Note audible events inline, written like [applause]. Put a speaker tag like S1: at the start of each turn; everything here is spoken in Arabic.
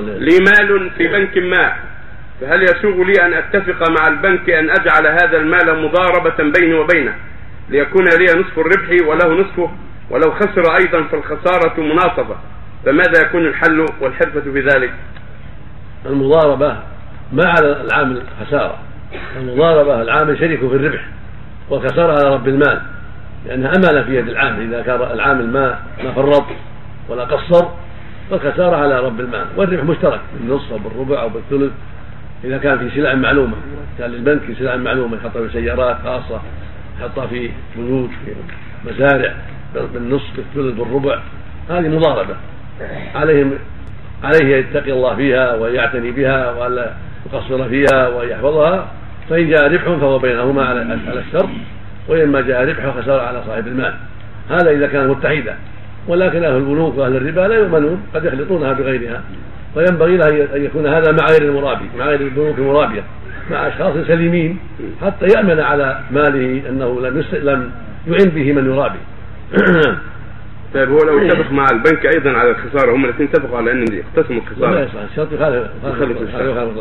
S1: لي مال في بنك ما. فهل يسوغ لي أن أتفق مع البنك أن أجعل هذا المال مضاربة بيني وبينه؟ ليكون لي نصف الربح وله نصفه ولو خسر أيضا فالخسارة مناصفة فماذا يكون الحل والحرفة في ذلك؟
S2: المضاربة ما على العامل خسارة. المضاربة العامل شريك في الربح والخسارة على رب المال. لأنها أمانة في يد العامل إذا كان العامل ما ما فرط ولا قصر فالخسارة على رب المال والربح مشترك بالنصف أو بالربع أو بالثلث. إذا كان في سلع معلومة كان للبنك سلع معلومة يحطها في سيارات خاصة يحطها في بنوك في مزارع بالنصف بالثلث بالربع. هذه مضاربة. عليهم عليه يتقي الله فيها ويعتني بها والا يقصر فيها وان يحفظها فإن جاء ربح فهو بينهما على الشر. وان ما جاء ربح فخسر على صاحب المال. هذا إذا كان متحدا ولكن أهل البنوك وأهل الربا لا يؤمنون قد يخلطونها بغيرها. فينبغي له أن يكون هذا مع غير المرابي مع غير البنوك المرابية مع أشخاص سليمين حتى يأمن على ماله أنه لم لم يعن به من يرابي. [coughs]
S1: طيب هو لو اتفق مع البنك أيضا على الخسارة هم الاثنين اتفقوا على أن يقتسموا الخسارة.
S2: لا يصح الشرط يخالف